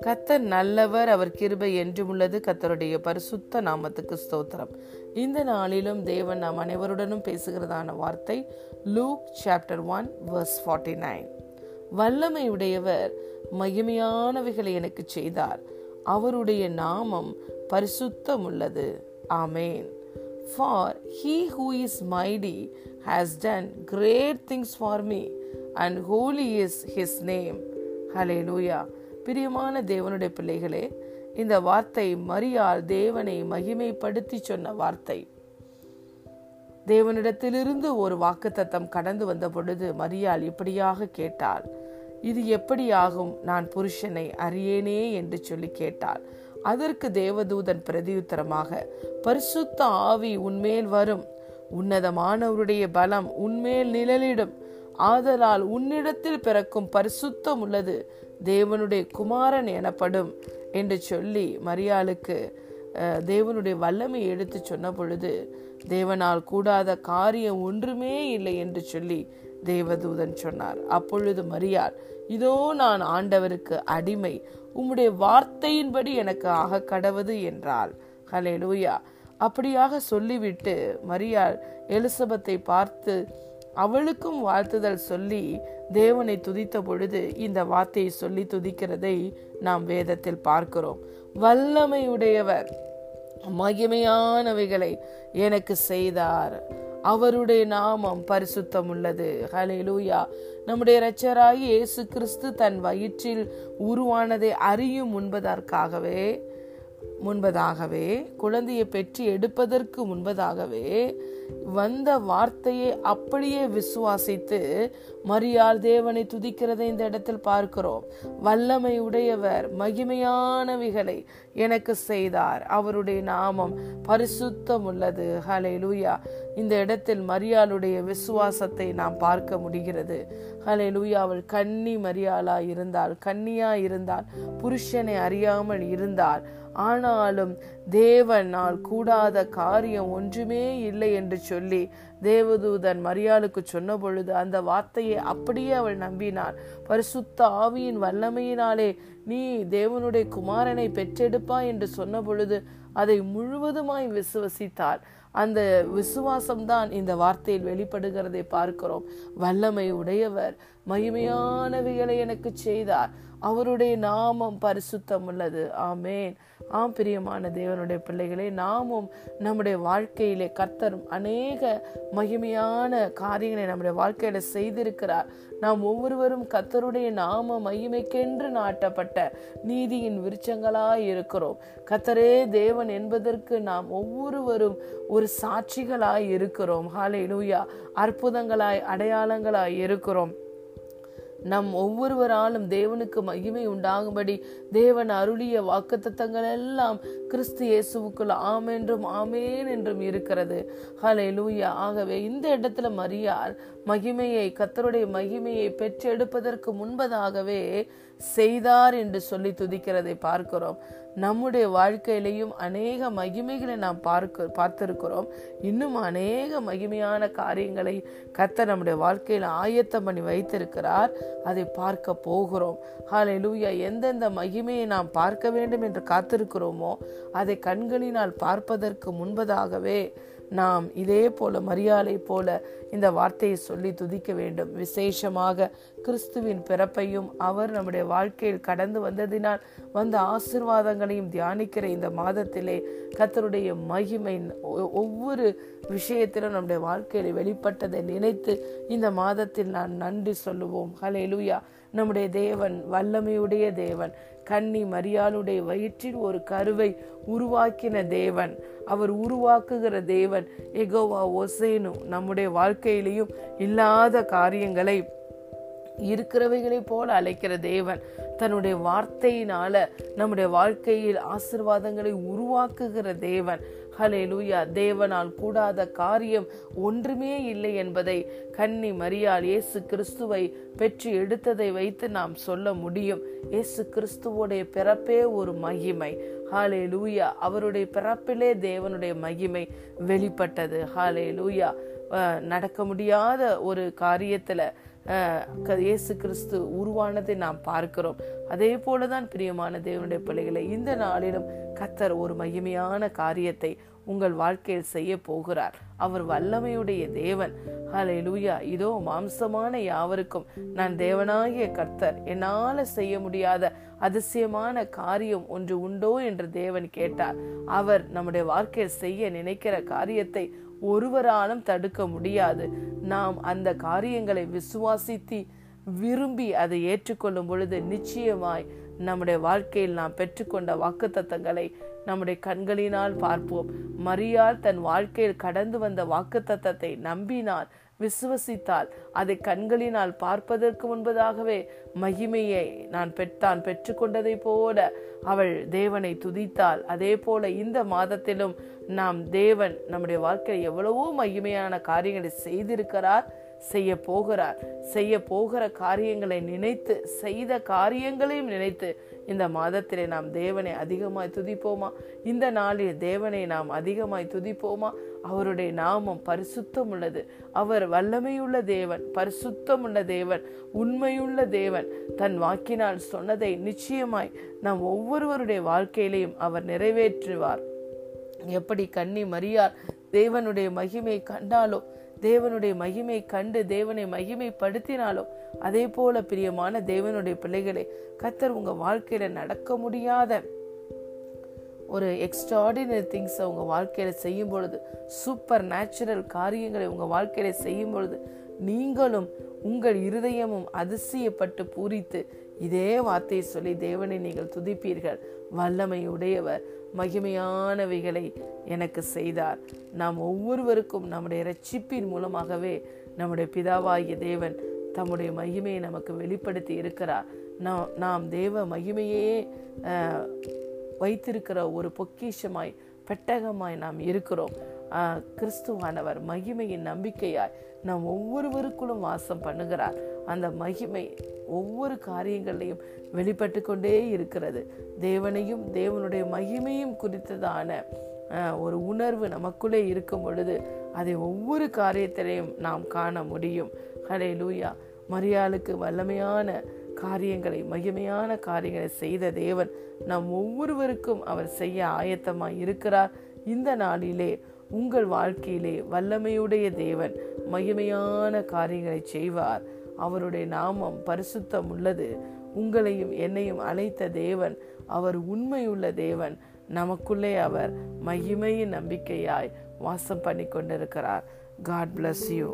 கத்தர் நல்லவர் அவர் கிருபை என்றும் உள்ளது. கத்தருடைய பரிசுத்த நாமத்துக்கு ஸ்தோத்திரம். இந்த நாளிலும் தேவன் நாம் அனைவருடனும் பேசுகிறதான வார்த்தை Luke chapter one verse forty nine. வல்லமை உடையவர் மகிமையானவைகளை எனக்கு செய்தார். அவருடைய நாமம் பரிசுத்தம் உள்ளது. ஆமேன். For he who is mighty has done great things for me and holy is his name hallelujah பிரியமான தேவனுடைய பிள்ளைகளே இந்த வார்த்தை மரியாள் தேவனை மகிமைப்படுத்தி சொன்ன வார்த்தை. தேவனிடத்திலிருந்து ஒரு வாக்குத்தத்தம் கடந்து வந்த பொழுது மரியாள் இப்படியாக கேட்டாள். இது எப்படியாகும்? நான் புருஷனை அறியேனே என்று சொல்லி கேட்டாள். அதற்கு தேவதூதன் பிரதியுத்தரமாக பரிசுத்த ஆவி உன்மேல் வரும். உன்னதமானவருடைய பலம் உன்மேல் நிழலிடும். ஆதலால் உன்னிடத்தில் பிறக்கும் பரிசுத்தம் உள்ளது. தேவனுடைய குமாரன் எனப்படும் என்று சொல்லி மரியாளுக்கு தேவனுடைய வல்லமை எடுத்து சொன்ன பொழுது தேவனால் கூடாத காரியம் ஒன்றுமே இல்லை என்று சொல்லி தேவதூதன் சொன்னார். அப்பொழுது மரியாள் இதோ நான் ஆண்டவருக்கு அடிமை. உம்முடைய வார்த்தையின்படி எனக்கு ஆக கடவுது என்றாள். ஹலே லூயா அப்படியாக சொல்லிவிட்டு மரியாள் எலிசபத்தை பார்த்து அவளுக்கும் வாழ்த்துதல் சொல்லி தேவனை துதித்த பொழுது இந்த வார்த்தையை சொல்லி துதிக்கிறதை நாம் வேதத்தில் பார்க்கிறோம். வல்லமையுடையவர் மகிமையானவைகளை எனக்கு செய்தார். அவருடைய நாமம் பரிசுத்தம் உள்ளது ஹலே லூயா நம்முடைய இரட்சராய் இயேசு கிறிஸ்து தன் வயிற்றில் உருவானதை அறியும் முன்பதற்காகவே முன்பதாகவே குழந்தையை பெற்று எடுப்பதற்கு முன்பதாகவே வந்த வார்த்தையை அப்படியே விசுவாசித்து மரியாள் தேவனை துதிக்கிறதை இந்த இடத்தில் பார்க்கிறோம். வல்லமை உடையவர் மகிமையானவைகளை எனக்கு செய்தார். அவருடைய நாமம் பரிசுத்தம் உள்ளது ஹலே லூயா இந்த இடத்தில் மரியாளுடைய விசுவாசத்தை நாம் பார்க்க முடிகிறது. ஹலே லூயா அவள் கன்னி மரியாளா இருந்தால் கன்னியா இருந்தால் புருஷனை அறியாமல் இருந்தால் ஆனாலும் தேவனால் கூடாத காரியம் ஒன்றுமே இல்லை என்று சொல்லி தேவதூதன் மரியாளுக்கு சொன்ன பொழுது அந்த வார்த்தையை அப்படியே அவள் நம்பினாள். பரிசுத்த ஆவியின் வல்லமையினாலே நீ தேவனுடைய குமாரனை பெற்றெடுப்பா என்று சொன்ன பொழுது அதை முழுவதுமாய் விசுவசித்தாள். அந்த விசுவாசம்தான் இந்த வார்த்தையில் வெளிப்படுகிறதை பார்க்கிறோம். வல்லமை உடையவர் மகிமையானவைகளை எனக்கு செய்தார். அவருடைய நாமம் பரிசுத்தம் உள்ளது ஆமேன். ஆம் பிரியமான தேவனுடைய பிள்ளைகளே நாமும் நம்முடைய வாழ்க்கையிலே கர்த்தரும் அநேக மகிமையான காரியங்களை நம்முடைய வாழ்க்கையில செய்திருக்கிறார். நாம் ஒவ்வொருவரும் கத்தருடைய நாம மகிமைக்கென்று நாட்டப்பட்ட நீதியின் விருச்சங்களாய் இருக்கிறோம். கத்தரே தேவன் என்பதற்கு நாம் ஒவ்வொருவரும் ஒரு சாட்சிகளாய் இருக்கிறோம். ஹாலே லூயா அற்புதங்களாய் அடையாளங்களாய் இருக்கிறோம். நம் ஒவ்வொருவராலும் தேவனுக்கு மகிமை உண்டாகும்படி தேவன் அருளிய வாக்குத்தத்தங்கள் எல்லாம் கிறிஸ்து இயேசுவுக்குள் ஆமென்றும் ஆமேன் என்றும் இருக்கிறது. ஹலே லூயா ஆகவே இந்த இடத்துல மரியார் மகிமையை கத்தருடைய மகிமையை பெற்றெடுப்பதற்கு முன்பதாகவே செய்தார் என்று சொல்லி துதிக்கிறதை பார்க்கிறோம். நம்முடைய வாழ்க்கையிலையும் அநேக மகிமைகளை நாம் பார்க்க பார்த்திருக்கிறோம். இன்னும் அநேக மகிமையான காரியங்களை கத்த நம்முடைய வாழ்க்கையில் ஆயத்தம் பண்ணி வைத்திருக்கிறார். அதை பார்க்க போகிறோம். ஹாலே லூயா எந்தெந்த மகிமையை நாம் பார்க்க வேண்டும் என்று காத்திருக்கிறோமோ அதை கண்களினால் பார்ப்பதற்கு முன்பதாகவே நாம் இதே போல மரியாதை போல இந்த வார்த்தையை சொல்லி துதிக்க வேண்டும். விசேஷமாக கிறிஸ்துவின் பிறப்பையும் அவர் நம்முடைய வாழ்க்கையில் கடந்து வந்ததினால் வந்த ஆசிர்வாதங்களையும் தியானிக்கிற இந்த மாதத்திலே கத்தருடைய மகிமை ஒவ்வொரு விஷயத்திலும் நம்முடைய வாழ்க்கையில் வெளிப்பட்டதை நினைத்து இந்த மாதத்தில் நான் நன்றி சொல்லுவோம். ஹலே லூயா நம்முடைய தேவன் வல்லமையுடைய தேவன். கன்னி மரியாளுடைய வயிற்றில் ஒரு கருவை உருவாக்கின தேவன். அவர் உருவாக்குகிற தேவன் எகோவா ஒசேனு நம்முடைய வாழ்க்கையிலையும் இல்லாத காரியங்களை இருக்கிறவைகளை போல அழைக்கிற தேவன் தன்னுடைய வார்த்தையினால நம்முடைய வாழ்க்கையில் ஆசிர்வாதங்களை உருவாக்குகிற தேவன். ஹலே லூயா தேவனால் கூடாத காரியம் ஒன்றுமே இல்லை என்பதை கன்னி மரியாள் இயேசு கிறிஸ்துவை பெற்று எடுத்ததை வைத்து நாம் சொல்ல முடியும். இயேசு கிறிஸ்துவோடைய பிறப்பே ஒரு மகிமை. ஹாலே லூயா அவருடைய பிறப்பிலே தேவனுடைய மகிமை வெளிப்பட்டது. ஹாலே லூயா நடக்க முடியாத ஒரு காரியத்துல இயேசு கிறிஸ்து உருவானதை நாம் பார்க்கிறோம். அதே போலதான் பிரியமான தேவனுடைய பிள்ளைகளை இந்த நாளிலும் கத்தர் ஒரு மகிமையான காரியத்தை உங்கள் வாழ்க்கையில் செய்ய போகிறார். அவர் வல்லமையுடைய தேவன். ஹலே லூயா இதோ மாம்சமான யாவருக்கும் நான் தேவனாகிய கர்த்தர். என்னால செய்ய முடியாத அதிசயமான காரியம் ஒன்று உண்டோ என்று தேவன் கேட்டார். அவர் நம்முடைய வாழ்க்கையில் செய்ய நினைக்கிற காரியத்தை ஒருவராலும் தடுக்க முடியாது. நாம் அந்த காரியங்களை விசுவாசித்து விரும்பி அதை ஏற்றுக்கொள்ளும் பொழுது நிச்சயமாய் நம்முடைய வாழ்க்கையில் நாம் பெற்றுக்கொண்ட வாக்குத்தத்தங்களை நம்முடைய கண்களினால் பார்ப்போம். மரியாள் தன் வாழ்க்கையில் கடந்து வந்த வாக்குத்தத்தத்தை நம்பினான் விசுவசித்தால் அதை கண்களினால் பார்ப்பதற்கு முன்பதாகவே மகிமையை நான் பெற்றான் பெற்றுக்கொண்டதை போல அவள் தேவனை துதித்தாள். அதே போல இந்த மாதத்திலும் நாம் தேவன் நம்முடைய வாழ்க்கையில் எவ்வளவோ மகிமையான காரியங்களை செய்திருக்கிறார் செய்ய போகிறார். செய்ய போகிற காரியங்களை நினைத்து செய்த காரியங்களையும் நினைத்து இந்த மாதத்திலே நாம் தேவனை அதிகமாய் துதிப்போமா? இந்த நாளில் தேவனை நாம் அதிகமாய் துதிப்போமா? அவருடைய நாமம் பரிசுத்தம் உள்ளது அவர் வல்லமையுள்ள தேவன் பரிசுத்தம் உள்ள தேவன் உண்மையுள்ள தேவன். தன் வாக்கினால் சொன்னதை நிச்சயமாய் நாம் ஒவ்வொருவருடைய வாழ்க்கையிலையும் அவர் நிறைவேற்றுவார். எப்படி கண்ணி மரியார் தேவனுடைய மகிமை கண்டாலோ தேவனுடைய மகிமை கண்டு தேவனை மகிமைப்படுத்தினாலோ அதே போல பிரியமான தேவனுடைய பிள்ளைகளை கத்தர் உங்க வாழ்க்கையில நடக்க முடியாத ஒரு எக்ஸ்ட்ராடினரி திங்ஸ் உங்கள் வாழ்க்கையில் செய்யும் பொழுது சூப்பர் நேச்சுரல் காரியங்களை உங்கள் வாழ்க்கையில் செய்யும் பொழுது நீங்களும் உங்கள் இருதயமும் அதிசயப்பட்டு பூரித்து இதே வார்த்தையை சொல்லி தேவனை நீங்கள் துதிப்பீர்கள். வல்லமை உடையவர் மகிமையானவைகளை எனக்கு செய்தார். நாம் ஒவ்வொருவருக்கும் நம்முடைய ரட்சிப்பின் மூலமாகவே நம்முடைய பிதாவாகிய தேவன் தம்முடைய மகிமையை நமக்கு வெளிப்படுத்தி இருக்கிறார். நாம் நாம் தேவ மகிமையே வைத்திருக்கிற ஒரு பொக்கிஷமாய் பெட்டகமாய் நாம் இருக்கிறோம். கிறிஸ்துவானவர் மகிமையின் நம்பிக்கையாய் நாம் ஒவ்வொருவருக்குள்ளும் வாசம் பண்ணுகிறார். அந்த மகிமை ஒவ்வொரு காரியங்களையும் வெளிப்பட்டு கொண்டே இருக்கிறது. தேவனையும் தேவனுடைய மகிமையும் குறித்ததான ஒரு உணர்வு நமக்குள்ளே இருக்கும் பொழுது அதை ஒவ்வொரு காரியத்திலையும் நாம் காண முடியும். ஹலே லூயா மரியாளுக்கு வல்லமையான காரியங்களை மகிமையான காரியங்களை செய்த தேவன் நம் ஒவ்வொருவருக்கும் அவர் செய்ய ஆயத்தமாய் இருக்கிறார். இந்த நாளிலே உங்கள் வாழ்க்கையிலே வல்லமையுடைய தேவன் மகிமையான காரியங்களை செய்வார். அவருடைய நாமம் பரிசுத்தம் உள்ளது. உங்களையும் என்னையும் அழைத்த தேவன் அவர் உண்மையுள்ள தேவன். நமக்குள்ளே அவர் மகிமையின் நம்பிக்கையாய் வாசம் பண்ணி கொண்டிருக்கிறார் காட் பிளஸ் யூ